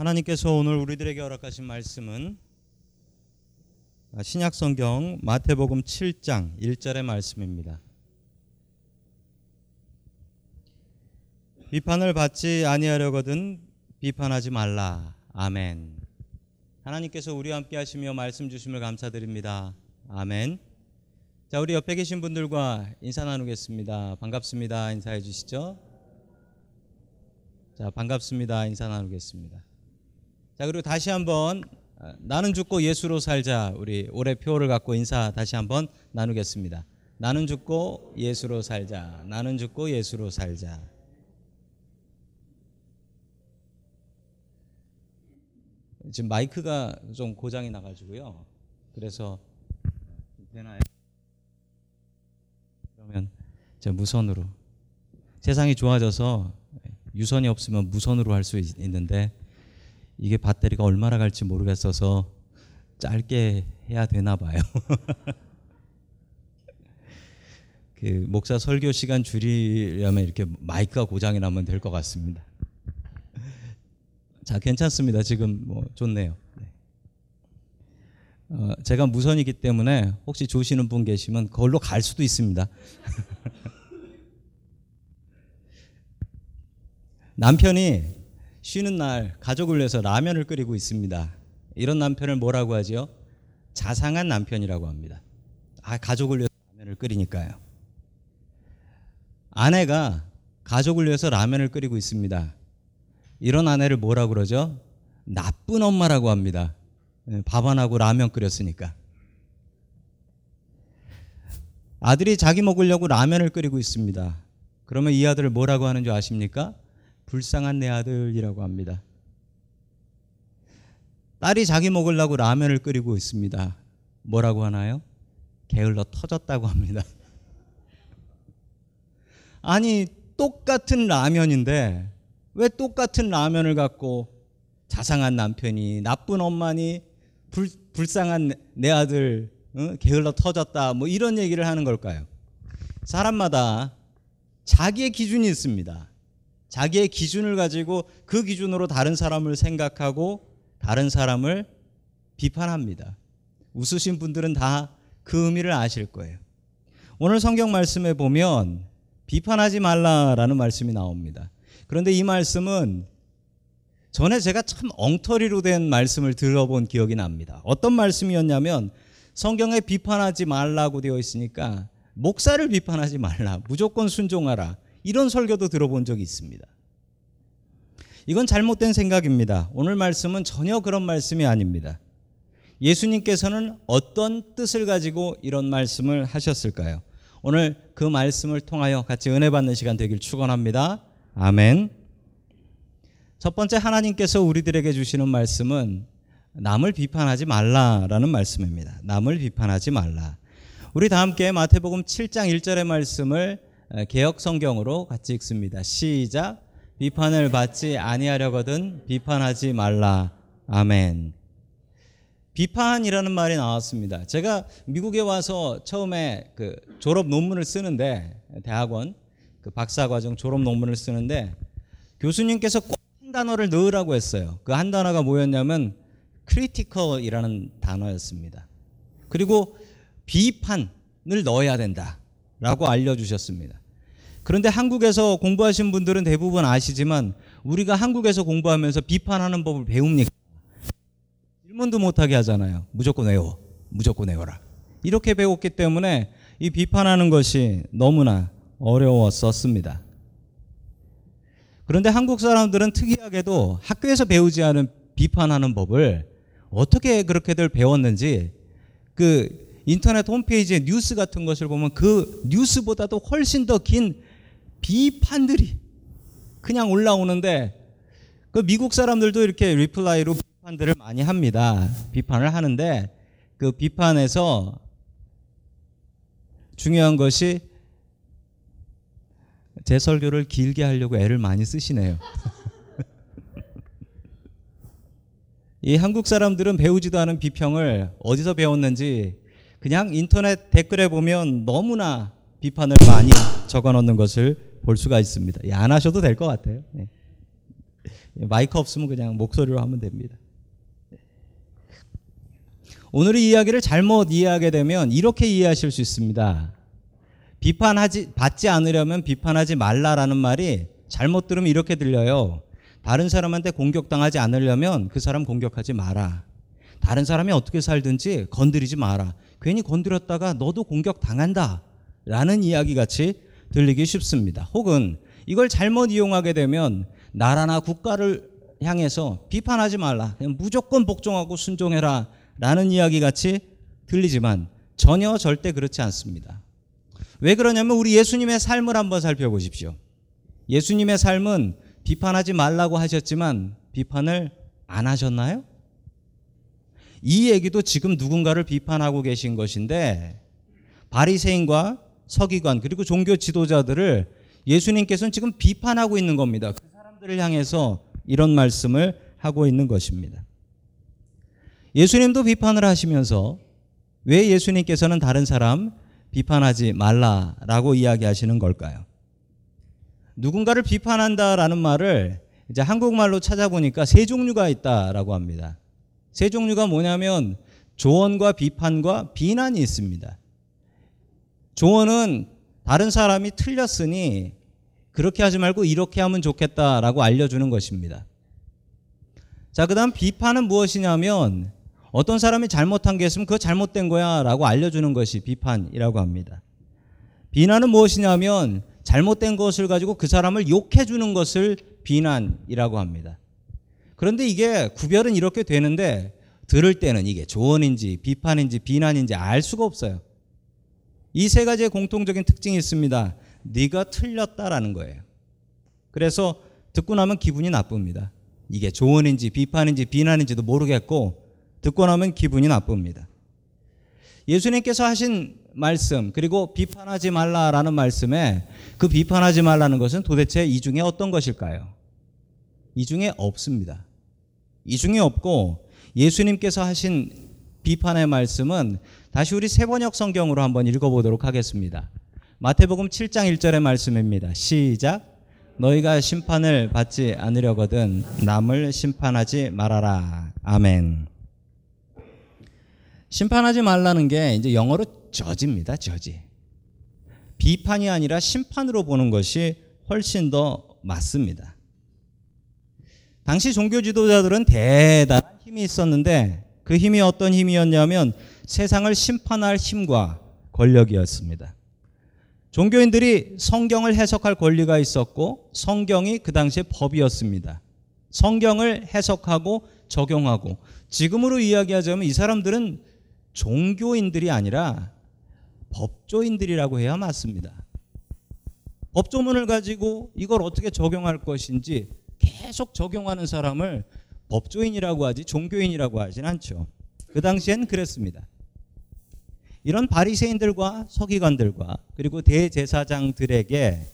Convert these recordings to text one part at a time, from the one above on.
하나님께서 오늘 우리들에게 허락하신 말씀은 신약 성경 마태복음 7장 1절의 말씀입니다. 비판을 받지 아니하려거든 비판하지 말라. 아멘. 하나님께서 우리와 함께 하시며 말씀 주심을 감사드립니다. 아멘. 자, 우리 옆에 계신 분들과 인사 나누겠습니다. 반갑습니다. 인사해 주시죠. 자, 반갑습니다. 인사 나누겠습니다. 자, 그리고 다시 한번 아, 나는 죽고 예수로 살자. 우리 올해 표를 갖고 인사 다시 한번 나누겠습니다. 나는 죽고 예수로 살자. 나는 죽고 예수로 살자. 지금 마이크가 좀 고장이 나가지고요. 그래서 되나요? 그러면 제 무선으로 세상이 좋아져서 유선이 없으면 무선으로 할 수 있는데 이게 배터리가 얼마나 갈지 모르겠어서 짧게 해야 되나 봐요. 그 목사 설교 시간 줄이려면 이렇게 마이크가 고장이 나면 될 것 같습니다. 자, 괜찮습니다. 지금 뭐 좋네요. 네. 어, 제가 무선이기 때문에 혹시 조시는 분 계시면 그걸로 갈 수도 있습니다. 남편이 쉬는 날 가족을 위해서 라면을 끓이고 있습니다. 이런 남편을 뭐라고 하죠? 자상한 남편이라고 합니다. 아, 가족을 위해서 라면을 끓이니까요. 아내가 가족을 위해서 라면을 끓이고 있습니다. 이런 아내를 뭐라고 그러죠? 나쁜 엄마라고 합니다. 예, 밥안 하고 라면 끓였으니까. 아들이 자기 먹으려고 라면을 끓이고 있습니다. 그러면 이 아들을 뭐라고 하는 줄 아십니까? 불쌍한 내 아들이라고 합니다. 딸이 자기 먹으려고 라면을 끓이고 있습니다. 뭐라고 하나요? 게을러 터졌다고 합니다. 아니, 똑같은 라면인데 왜 똑같은 라면을 갖고 자상한 남편이 나쁜 엄마니 불, 불쌍한 내 아들 어? 게을러 터졌다 뭐 이런 얘기를 하는 걸까요? 사람마다 자기의 기준이 있습니다. 자기의 기준을 가지고 그 기준으로 다른 사람을 생각하고 다른 사람을 비판합니다. 웃으신 분들은 다 그 의미를 아실 거예요. 오늘 성경 말씀에 보면 비판하지 말라라는 말씀이 나옵니다. 그런데 이 말씀은 전에 제가 참 엉터리로 된 말씀을 들어본 기억이 납니다. 어떤 말씀이었냐면 성경에 비판하지 말라고 되어 있으니까 목사를 비판하지 말라. 무조건 순종하라. 이런 설교도 들어본 적이 있습니다. 이건 잘못된 생각입니다. 오늘 말씀은 전혀 그런 말씀이 아닙니다. 예수님께서는 어떤 뜻을 가지고 이런 말씀을 하셨을까요? 오늘 그 말씀을 통하여 같이 은혜 받는 시간 되길 축원합니다. 아멘. 첫 번째 하나님께서 우리들에게 주시는 말씀은 남을 비판하지 말라라는 말씀입니다. 남을 비판하지 말라. 우리 다 함께 마태복음 7장 1절의 말씀을 개혁 성경으로 같이 읽습니다. 시작. 비판을 받지 아니하려거든 비판하지 말라. 아멘. 비판이라는 말이 나왔습니다. 제가 미국에 와서 처음에 그 졸업 논문을 쓰는데 대학원 그 박사 과정 졸업 논문을 쓰는데 교수님께서 꼭 한 단어를 넣으라고 했어요. 그 한 단어가 뭐였냐면 critical이라는 단어였습니다. 그리고 비판을 넣어야 된다라고 알려주셨습니다. 그런데 한국에서 공부하신 분들은 대부분 아시지만 우리가 한국에서 공부하면서 비판하는 법을 배웁니까? 질문도 못하게 하잖아요. 무조건 외워. 무조건 외워라. 이렇게 배웠기 때문에 이 비판하는 것이 너무나 어려웠었습니다. 그런데 한국 사람들은 특이하게도 학교에서 배우지 않은 비판하는 법을 어떻게 그렇게들 배웠는지 그 인터넷 홈페이지에 뉴스 같은 것을 보면 그 뉴스보다도 훨씬 더 긴 비판들이 그냥 올라오는데 그 미국 사람들도 이렇게 reply로 비판들을 많이 합니다. 비판을 하는데 그 비판에서 중요한 것이 제 설교를 길게 하려고 애를 많이 쓰시네요. 이 한국 사람들은 배우지도 않은 비평을 어디서 배웠는지 그냥 인터넷 댓글에 보면 너무나 비판을 많이 적어 놓는 것을 볼 수가 있습니다. 예, 안 하셔도 될 것 같아요. 네. 마이크 없으면 그냥 목소리로 하면 됩니다. 오늘 의 이야기를 잘못 이해하게 되면 이렇게 이해하실 수 있습니다. 비판하지 받지 않으려면 비판하지 말라라는 말이 잘못 들으면 이렇게 들려요. 다른 사람한테 공격당하지 않으려면 그 사람 공격하지 마라. 다른 사람이 어떻게 살든지 건드리지 마라. 괜히 건드렸다가 너도 공격당한다. 라는 이야기 같이 들리기 쉽습니다. 혹은 이걸 잘못 이용하게 되면 나라나 국가를 향해서 비판하지 말라. 그냥 무조건 복종하고 순종해라. 라는 이야기 같이 들리지만 전혀 절대 그렇지 않습니다. 왜 그러냐면 우리 예수님의 삶을 한번 살펴보십시오. 예수님의 삶은 비판하지 말라고 하셨지만 비판을 안 하셨나요? 이 얘기도 지금 누군가를 비판하고 계신 것인데 바리새인과 서기관 그리고 종교 지도자들을 예수님께서는 지금 비판하고 있는 겁니다. 그 사람들을 향해서 이런 말씀을 하고 있는 것입니다. 예수님도 비판을 하시면서 왜 예수님께서는 다른 사람 비판하지 말라라고 이야기하시는 걸까요? 누군가를 비판한다라는 말을 이제 한국말로 찾아보니까 세 종류가 있다라고 합니다. 세 종류가 뭐냐면 조언과 비판과 비난이 있습니다. 조언은 다른 사람이 틀렸으니 그렇게 하지 말고 이렇게 하면 좋겠다라고 알려주는 것입니다. 자, 그 다음 비판은 무엇이냐면 어떤 사람이 잘못한 게 있으면 그거 잘못된 거야 라고 알려주는 것이 비판이라고 합니다. 비난은 무엇이냐면 잘못된 것을 가지고 그 사람을 욕해주는 것을 비난이라고 합니다. 그런데 이게 구별은 이렇게 되는데 들을 때는 이게 조언인지 비판인지 비난인지 알 수가 없어요. 이 세 가지의 공통적인 특징이 있습니다. 네가 틀렸다라는 거예요. 그래서 듣고 나면 기분이 나쁩니다. 이게 조언인지 비판인지 비난인지도 모르겠고 듣고 나면 기분이 나쁩니다. 예수님께서 하신 말씀 그리고 비판하지 말라라는 말씀에 그 비판하지 말라는 것은 도대체 이 중에 어떤 것일까요? 이 중에 없습니다. 이 중에 없고 예수님께서 하신 비판의 말씀은 다시 우리 세번역 성경으로 한번 읽어보도록 하겠습니다. 마태복음 7장 1절의 말씀입니다. 시작. 너희가 심판을 받지 않으려거든 남을 심판하지 말아라. 아멘. 심판하지 말라는 게 이제 영어로 저지입니다. 저지. 비판이 아니라 심판으로 보는 것이 훨씬 더 맞습니다. 당시 종교 지도자들은 대단한 힘이 있었는데 그 힘이 어떤 힘이었냐면 세상을 심판할 힘과 권력이었습니다. 종교인들이 성경을 해석할 권리가 있었고 성경이 그 당시에 법이었습니다. 성경을 해석하고 적용하고 지금으로 이야기하자면 이 사람들은 종교인들이 아니라 법조인들이라고 해야 맞습니다. 법조문을 가지고 이걸 어떻게 적용할 것인지 계속 적용하는 사람을 법조인이라고 하지 종교인이라고 하진 않죠. 그 당시엔 그랬습니다. 이런 바리새인들과 서기관들과 그리고 대제사장들에게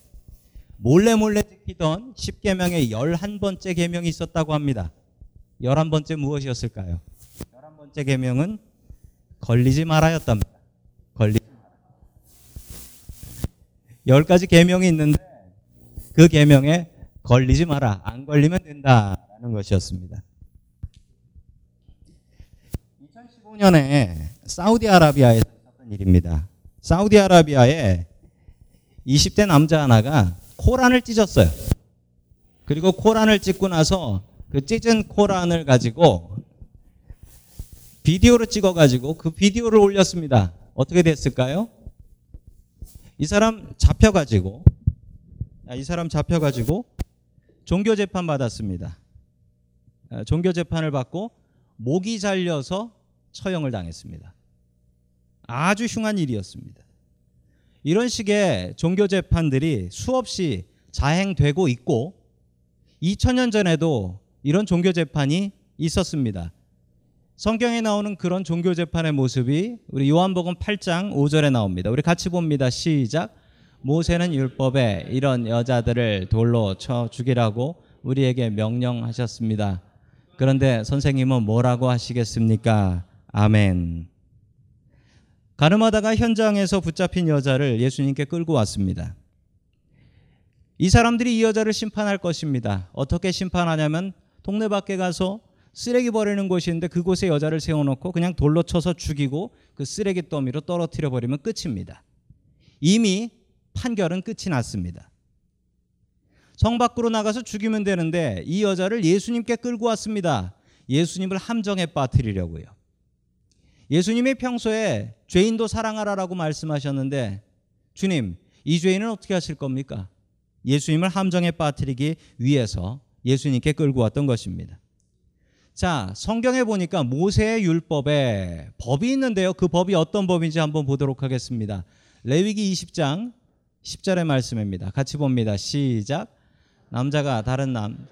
몰래 몰래 지키던 10계명의 11번째 계명이 있었다고 합니다. 11번째 무엇이었을까요? 11번째 계명은 걸리지 말아였답니다. 걸리지 열 가지 계명이 있는데 그 계명에 걸리지 마라. 안 걸리면 된다라는 것이었습니다. 2015년에 사우디아라비아에서 일입니다. 사우디아라비아에 20대 남자 하나가 코란을 찢었어요. 그리고 코란을 찢고 나서 그 찢은 코란을 가지고 비디오를 찍어가지고 그 비디오를 올렸습니다. 어떻게 됐을까요? 이 사람 잡혀가지고, 아, 이 사람 잡혀가지고 종교 재판 받았습니다. 아, 종교 재판을 받고 목이 잘려서 처형을 당했습니다. 아주 흉한 일이었습니다. 이런 식의 종교 재판들이 수없이 자행되고 있고 2000년 전에도 이런 종교 재판이 있었습니다. 성경에 나오는 그런 종교 재판의 모습이 우리 요한복음 8장 5절에 나옵니다. 우리 같이 봅니다. 시작. 모세는 율법에 이런 여자들을 돌로 쳐 죽이라고 우리에게 명령하셨습니다. 그런데 선생님은 뭐라고 하시겠습니까? 아멘. 가늠하다가 현장에서 붙잡힌 여자를 예수님께 끌고 왔습니다. 이 사람들이 이 여자를 심판할 것입니다. 어떻게 심판하냐면 동네 밖에 가서 쓰레기 버리는 곳인데 그곳에 여자를 세워놓고 그냥 돌로 쳐서 죽이고 그 쓰레기 더미로 떨어뜨려 버리면 끝입니다. 이미 판결은 끝이 났습니다. 성 밖으로 나가서 죽이면 되는데 이 여자를 예수님께 끌고 왔습니다. 예수님을 함정에 빠뜨리려고요. 예수님이 평소에 죄인도 사랑하라라고 말씀하셨는데 주님, 이 죄인은 어떻게 하실 겁니까? 예수님을 함정에 빠뜨리기 위해서 예수님께 끌고 왔던 것입니다. 자, 성경에 보니까 모세의 율법에 법이 있는데요. 그 법이 어떤 법인지 한번 보도록 하겠습니다. 레위기 20장 10절의 말씀입니다. 같이 봅니다. 시작. 남자가 다른 남,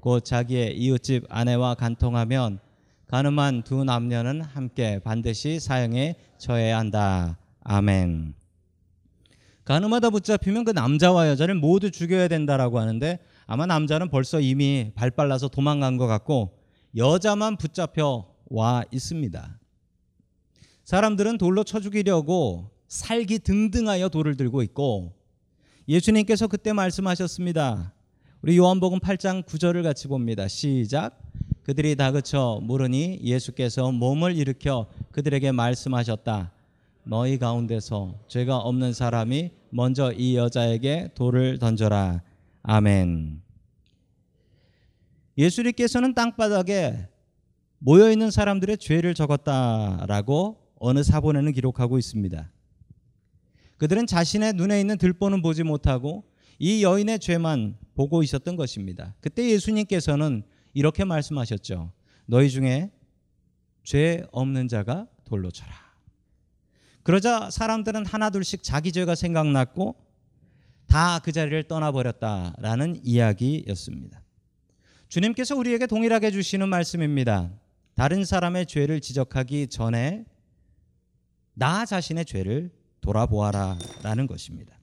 곧 자기의 이웃집 아내와 간통하면 가늠한 두 남녀는 함께 반드시 사형에 처해야 한다. 아멘. 가늠하다 붙잡히면 그 남자와 여자를 모두 죽여야 된다라고 하는데 아마 남자는 벌써 이미 발 빨라서 도망간 것 같고 여자만 붙잡혀 와 있습니다. 사람들은 돌로 쳐 죽이려고 살기 등등하여 돌을 들고 있고 예수님께서 그때 말씀하셨습니다. 우리 요한복음 8장 9절을 같이 봅니다. 시작. 그들이 다그쳐 물으니 예수께서 몸을 일으켜 그들에게 말씀하셨다. 너희 가운데서 죄가 없는 사람이 먼저 이 여자에게 돌을 던져라. 아멘. 예수님께서는 땅바닥에 모여 있는 사람들의 죄를 적었다라고 어느 사본에는 기록하고 있습니다. 그들은 자신의 눈에 있는 들보는 보지 못하고 이 여인의 죄만 보고 있었던 것입니다. 그때 예수님께서는 이렇게 말씀하셨죠. 너희 중에 죄 없는 자가 돌로 쳐라. 그러자 사람들은 하나둘씩 자기 죄가 생각났고 다 그 자리를 떠나버렸다라는 이야기였습니다. 주님께서 우리에게 동일하게 주시는 말씀입니다. 다른 사람의 죄를 지적하기 전에 나 자신의 죄를 돌아보아라 라는 것입니다.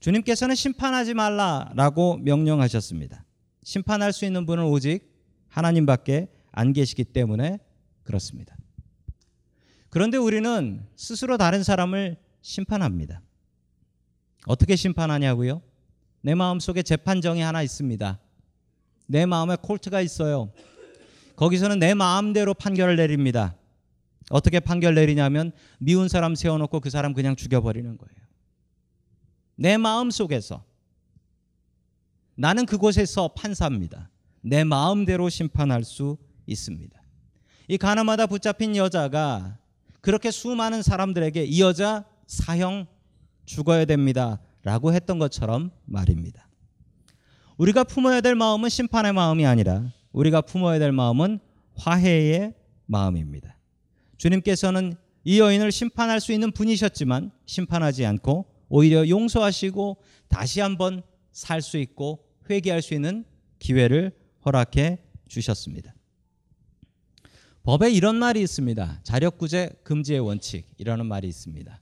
주님께서는 심판하지 말라라고 명령하셨습니다. 심판할 수 있는 분은 오직 하나님밖에 안 계시기 때문에 그렇습니다. 그런데 우리는 스스로 다른 사람을 심판합니다. 어떻게 심판하냐고요? 내 마음 속에 재판정이 하나 있습니다. 내 마음에 콜트가 있어요. 거기서는 내 마음대로 판결을 내립니다. 어떻게 판결 내리냐면 미운 사람 세워놓고 그 사람 그냥 죽여버리는 거예요. 내 마음 속에서 나는 그곳에서 판사입니다. 내 마음대로 심판할 수 있습니다. 이 가나마다 붙잡힌 여자가 그렇게 수많은 사람들에게 이 여자 사형 죽어야 됩니다. 라고 했던 것처럼 말입니다. 우리가 품어야 될 마음은 심판의 마음이 아니라 우리가 품어야 될 마음은 화해의 마음입니다. 주님께서는 이 여인을 심판할 수 있는 분이셨지만 심판하지 않고 오히려 용서하시고 다시 한번 살 수 있고 회개할 수 있는 기회를 허락해 주셨습니다. 법에 이런 말이 있습니다. 자력구제 금지의 원칙이라는 말이 있습니다.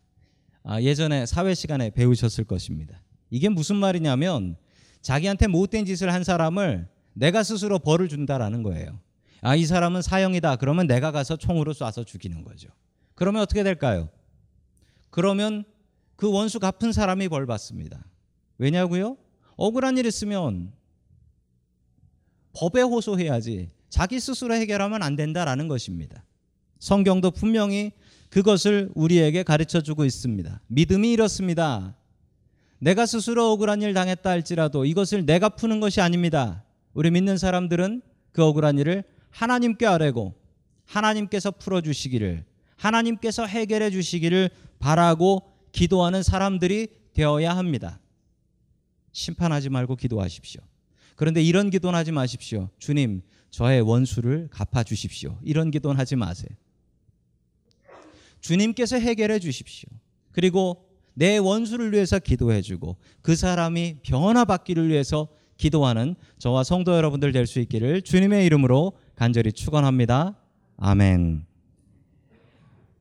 아, 예전에 사회 시간에 배우셨을 것입니다. 이게 무슨 말이냐면 자기한테 못된 짓을 한 사람을 내가 스스로 벌을 준다라는 거예요. 아, 이 사람은 사형이다. 그러면 내가 가서 총으로 쏴서 죽이는 거죠. 그러면 어떻게 될까요? 그러면 그 원수 갚은 사람이 벌 받습니다. 왜냐고요? 억울한 일 있으면 법에 호소해야지 자기 스스로 해결하면 안 된다라는 것입니다. 성경도 분명히 그것을 우리에게 가르쳐 주고 있습니다. 믿음이 이렇습니다. 내가 스스로 억울한 일 당했다 할지라도 이것을 내가 푸는 것이 아닙니다. 우리 믿는 사람들은 그 억울한 일을 하나님께 아뢰고 하나님께서 풀어 주시기를 하나님께서 해결해 주시기를 바라고 기도하는 사람들이 되어야 합니다. 심판하지 말고 기도하십시오. 그런데 이런 기도는 하지 마십시오. 주님, 저의 원수를 갚아 주십시오. 이런 기도는 하지 마세요. 주님께서 해결해 주십시오. 그리고 내 원수를 위해서 기도해 주고 그 사람이 변화받기를 위해서 기도하는 저와 성도 여러분들 될 수 있기를 주님의 이름으로 간절히 축원합니다. 아멘.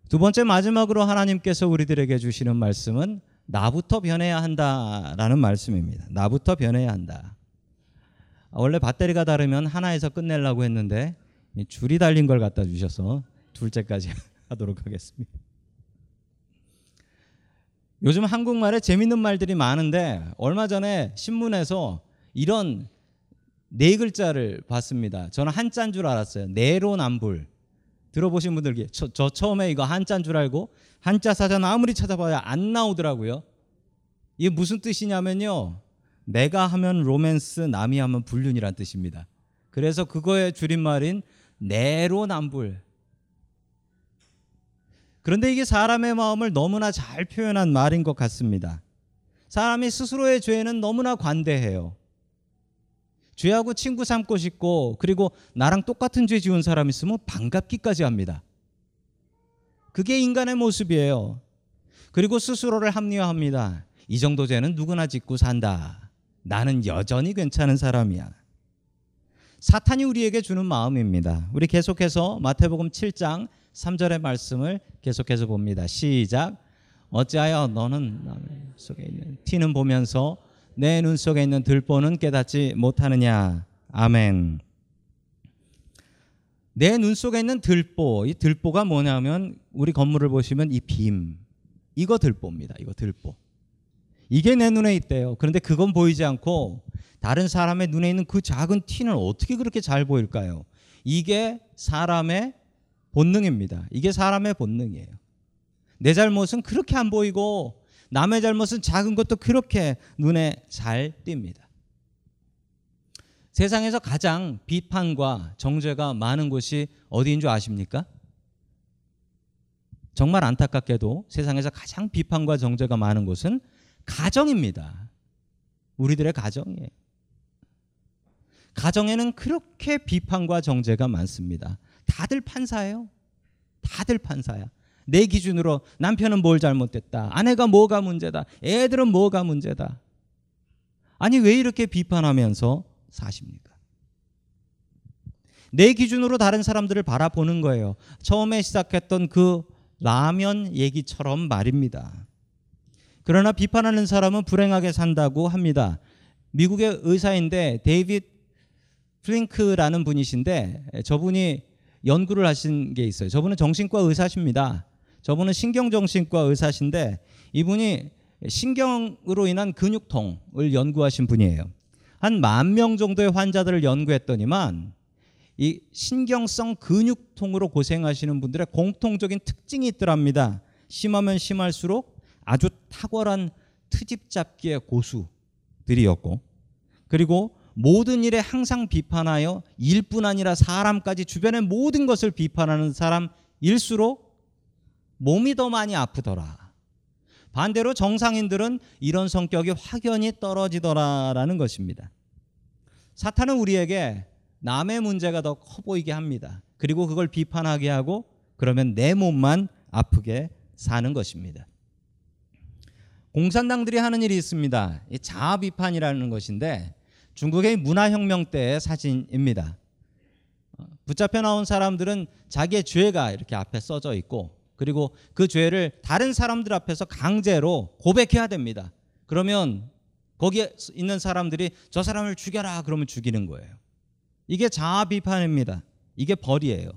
두 번째 마지막으로 하나님께서 우리들에게 주시는 말씀은 나부터 변해야 한다라는 말씀입니다. 나부터 변해야 한다. 원래 배터리가 다르면 하나에서 끝내려고 했는데 줄이 달린 걸 갖다 주셔서 둘째까지 하도록 하겠습니다. 요즘 한국말에 재밌는 말들이 많은데 얼마 전에 신문에서 이런 네 글자를 봤습니다. 저는 한자인 줄 알았어요. 내로남불. 들어보신 분들 저, 저 처음에 이거 한자인 줄 알고 한자 사전 아무리 찾아봐야 안 나오더라고요. 이게 무슨 뜻이냐면요. 내가 하면 로맨스, 남이 하면 불륜이란 뜻입니다. 그래서 그거의 줄임말인 내로남불. 그런데 이게 사람의 마음을 너무나 잘 표현한 말인 것 같습니다. 사람이 스스로의 죄는 너무나 관대해요. 죄하고 친구 삼고 싶고 그리고 나랑 똑같은 죄 지은 사람 있으면 반갑기까지 합니다. 그게 인간의 모습이에요. 그리고 스스로를 합리화합니다. 이 정도 죄는 누구나 짓고 산다. 나는 여전히 괜찮은 사람이야. 사탄이 우리에게 주는 마음입니다. 우리 계속해서 마태복음 7장 3절의 말씀을 계속해서 봅니다. 시작. 어찌하여 너는 남의 속에 있는 티는 보면서 내 눈 속에 있는 들보는 깨닫지 못하느냐. 아멘. 내 눈 속에 있는 들보, 이 들보가 뭐냐면 우리 건물을 보시면 이 빔, 이거 들보입니다. 이거 들보. 이게 내 눈에 있대요. 그런데 그건 보이지 않고 다른 사람의 눈에 있는 그 작은 티는 어떻게 그렇게 잘 보일까요? 이게 사람의 본능입니다. 이게 사람의 본능이에요. 내 잘못은 그렇게 안 보이고 남의 잘못은 작은 것도 그렇게 눈에 잘 띕니다. 세상에서 가장 비판과 정죄가 많은 곳이 어디인 줄 아십니까? 정말 안타깝게도 세상에서 가장 비판과 정죄가 많은 곳은 가정입니다. 우리들의 가정이에요. 가정에는 그렇게 비판과 정죄가 많습니다. 다들 판사예요. 다들 판사야. 내 기준으로 남편은 뭘 잘못됐다. 아내가 뭐가 문제다. 애들은 뭐가 문제다. 아니 왜 이렇게 비판하면서 사십니까? 내 기준으로 다른 사람들을 바라보는 거예요. 처음에 시작했던 그 라면 얘기처럼 말입니다. 그러나 비판하는 사람은 불행하게 산다고 합니다. 미국의 의사인데 데이빗 플링크라는 분이신데 저분이 연구를 하신 게 있어요. 저분은 정신과 의사십니다. 저분은 신경정신과 의사신데 이분이 신경으로 인한 근육통을 연구하신 분이에요. 한 만 명 정도의 환자들을 연구했더니만 이 신경성 근육통으로 고생하시는 분들의 공통적인 특징이 있더랍니다. 심하면 심할수록 아주 탁월한 트집 잡기의 고수들이었고 그리고 모든 일에 항상 비판하여 일뿐 아니라 사람까지 주변의 모든 것을 비판하는 사람일수록 몸이 더 많이 아프더라. 반대로 정상인들은 이런 성격이 확연히 떨어지더라라는 것입니다. 사탄은 우리에게 남의 문제가 더 커 보이게 합니다. 그리고 그걸 비판하게 하고 그러면 내 몸만 아프게 사는 것입니다. 공산당들이 하는 일이 있습니다. 자아 비판이라는 것인데 중국의 문화혁명 때의 사진입니다. 어, 붙잡혀 나온 사람들은 자기의 죄가 이렇게 앞에 써져 있고 그리고 그 죄를 다른 사람들 앞에서 강제로 고백해야 됩니다. 그러면 거기에 있는 사람들이 저 사람을 죽여라 그러면 죽이는 거예요. 이게 자아 비판입니다. 이게 벌이에요.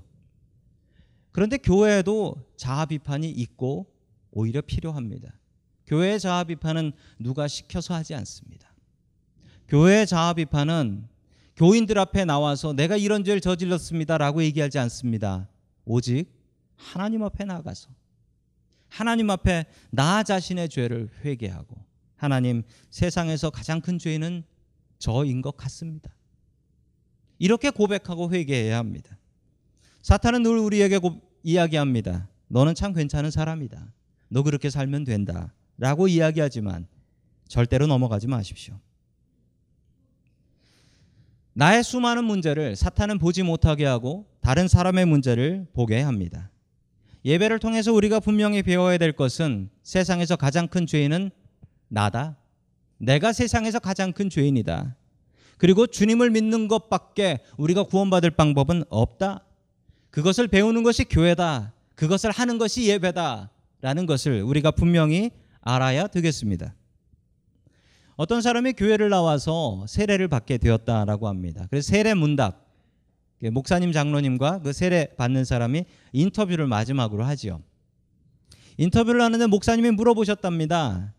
그런데 교회에도 자아 비판이 있고 오히려 필요합니다. 교회의 자아 비판은 누가 시켜서 하지 않습니다. 교회의 자아 비판은 교인들 앞에 나와서 내가 이런 죄를 저질렀습니다라고 얘기하지 않습니다. 오직 하나님 앞에 나가서 하나님 앞에 나 자신의 죄를 회개하고 하나님 세상에서 가장 큰 죄는 저인 것 같습니다. 이렇게 고백하고 회개해야 합니다. 사탄은 늘 우리에게 고, 이야기합니다. 너는 참 괜찮은 사람이다. 너 그렇게 살면 된다. 라고 이야기하지만 절대로 넘어가지 마십시오. 나의 수많은 문제를 사탄은 보지 못하게 하고 다른 사람의 문제를 보게 합니다. 예배를 통해서 우리가 분명히 배워야 될 것은 세상에서 가장 큰 죄인은 나다. 내가 세상에서 가장 큰 죄인이다. 그리고 주님을 믿는 것밖에 우리가 구원받을 방법은 없다. 그것을 배우는 것이 교회다. 그것을 하는 것이 예배다. 라는 것을 우리가 분명히 알아야 되겠습니다. 어떤 사람이 교회를 나와서 세례를 받게 되었다라고 합니다. 그래서 세례 문답 목사님 장로님과 그 세례 받는 사람이 인터뷰를 마지막으로 하지요. 인터뷰를 하는데 목사님이 물어보셨답니다.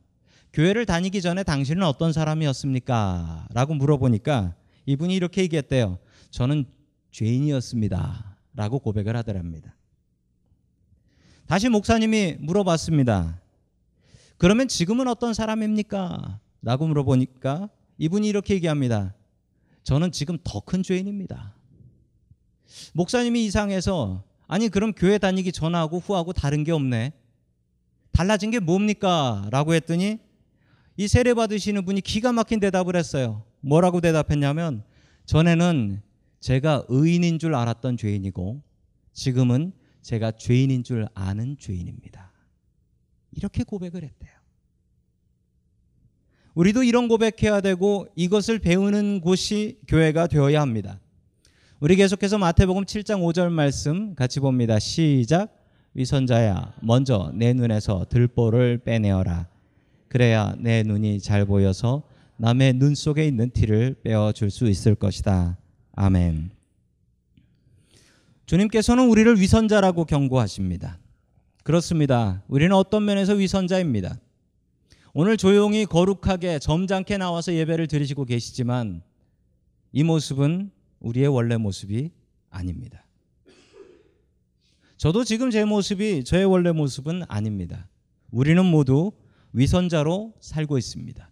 교회를 다니기 전에 당신은 어떤 사람이었습니까? 라고 물어보니까 이분이 이렇게 얘기했대요. 저는 죄인이었습니다. 라고 고백을 하더랍니다. 다시 목사님이 물어봤습니다. 그러면 지금은 어떤 사람입니까? 라고 물어보니까 이분이 이렇게 얘기합니다. 저는 지금 더 큰 죄인입니다. 목사님이 이상해서 아니 그럼 교회 다니기 전하고 후하고 다른 게 없네. 달라진 게 뭡니까? 라고 했더니 이 세례 받으시는 분이 기가 막힌 대답을 했어요. 뭐라고 대답했냐면 전에는 제가 의인인 줄 알았던 죄인이고 지금은 제가 죄인인 줄 아는 죄인입니다. 이렇게 고백을 했대요. 우리도 이런 고백해야 되고 이것을 배우는 곳이 교회가 되어야 합니다. 우리 계속해서 마태복음 7장 5절 말씀 같이 봅니다. 시작. 위선자야, 먼저 내 눈에서 들보를 빼내어라. 그래야 내 눈이 잘 보여서 남의 눈 속에 있는 티를 빼어 줄 수 있을 것이다. 아멘. 주님께서는 우리를 위선자라고 경고하십니다. 그렇습니다. 우리는 어떤 면에서 위선자입니다. 오늘 조용히 거룩하게 점잖게 나와서 예배를 드리시고 계시지만 이 모습은 우리의 원래 모습이 아닙니다. 저도 지금 제 모습이 저의 원래 모습은 아닙니다. 우리는 모두 위선자로 살고 있습니다.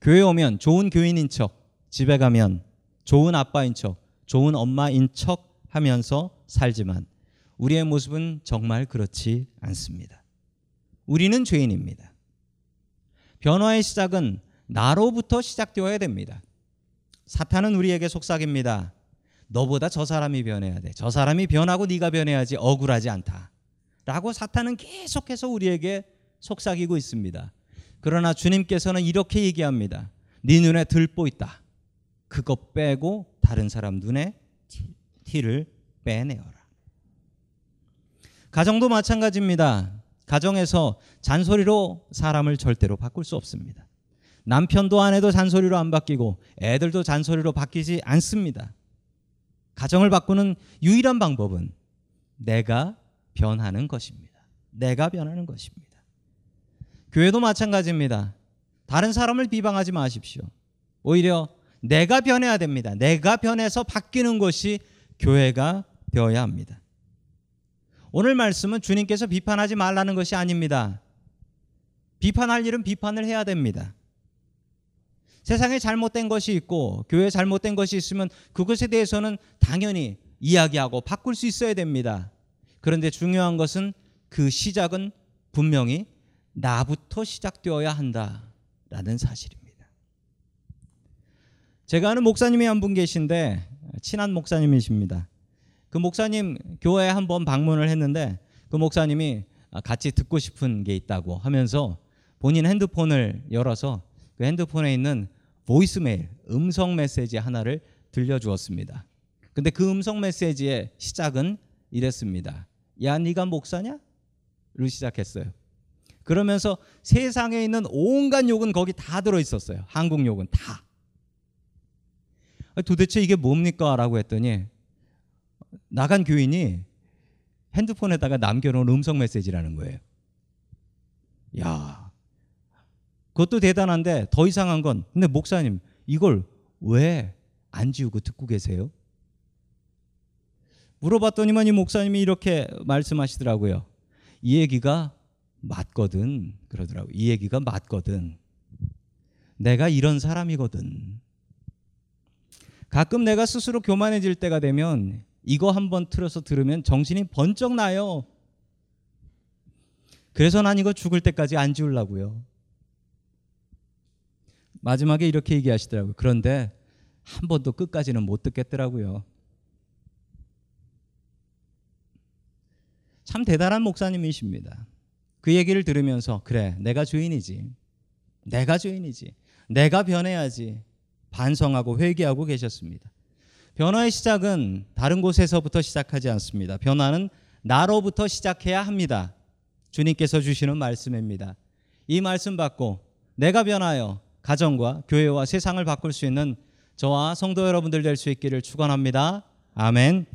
교회 오면 좋은 교인인 척, 집에 가면 좋은 아빠인 척, 좋은 엄마인 척 하면서 살지만 우리의 모습은 정말 그렇지 않습니다. 우리는 죄인입니다. 변화의 시작은 나로부터 시작되어야 됩니다. 사탄은 우리에게 속삭입니다. 너보다 저 사람이 변해야 돼. 저 사람이 변하고 네가 변해야지 억울하지 않다. 라고 사탄은 계속해서 우리에게 속삭이고 있습니다. 그러나 주님께서는 이렇게 얘기합니다. 네 눈에 들보 있다. 그거 빼고 다른 사람 눈에 티를 빼내어라. 가정도 마찬가지입니다. 가정에서 잔소리로 사람을 절대로 바꿀 수 없습니다. 남편도 아내도 잔소리로 안 바뀌고 애들도 잔소리로 바뀌지 않습니다. 가정을 바꾸는 유일한 방법은 내가 변하는 것입니다. 내가 변하는 것입니다. 교회도 마찬가지입니다. 다른 사람을 비방하지 마십시오. 오히려 내가 변해야 됩니다. 내가 변해서 바뀌는 것이 교회가 되어야 합니다. 오늘 말씀은 주님께서 비판하지 말라는 것이 아닙니다. 비판할 일은 비판을 해야 됩니다. 세상에 잘못된 것이 있고 교회에 잘못된 것이 있으면 그것에 대해서는 당연히 이야기하고 바꿀 수 있어야 됩니다. 그런데 중요한 것은 그 시작은 분명히 나부터 시작되어야 한다라는 사실입니다. 제가 아는 목사님이 한 분 계신데 친한 목사님이십니다. 그 목사님 교회에 한 번 방문을 했는데 그 목사님이 같이 듣고 싶은 게 있다고 하면서 본인 핸드폰을 열어서 그 핸드폰에 있는 보이스메일 음성 메시지 하나를 들려주었습니다. 근데 그 음성 메시지의 시작은 이랬습니다. 야, 네가 목사냐? 를 시작했어요. 그러면서 세상에 있는 온갖 욕은 거기 다 들어 있었어요. 한국 욕은 다. 도대체 이게 뭡니까? 라고 했더니 나간 교인이 핸드폰에다가 남겨놓은 음성 메시지라는 거예요. 야, 그것도 대단한데 더 이상한 건 근데 목사님 이걸 왜 안 지우고 듣고 계세요? 물어봤더니만 이 목사님이 이렇게 말씀하시더라고요. 이 얘기가 맞거든 그러더라고. 이 얘기가 맞거든. 내가 이런 사람이거든. 가끔 내가 스스로 교만해질 때가 되면 이거 한번 틀어서 들으면 정신이 번쩍 나요. 그래서 난 이거 죽을 때까지 안 지우려고요. 마지막에 이렇게 얘기하시더라고요. 그런데 한 번도 끝까지는 못 듣겠더라고요. 참 대단한 목사님이십니다. 그 얘기를 들으면서 그래 내가 주인이지 내가 주인이지 내가 변해야지 반성하고 회개하고 계셨습니다. 변화의 시작은 다른 곳에서부터 시작하지 않습니다. 변화는 나로부터 시작해야 합니다. 주님께서 주시는 말씀입니다. 이 말씀 받고 내가 변하여 가정과 교회와 세상을 바꿀 수 있는 저와 성도 여러분들 될 수 있기를 축원합니다. 아멘.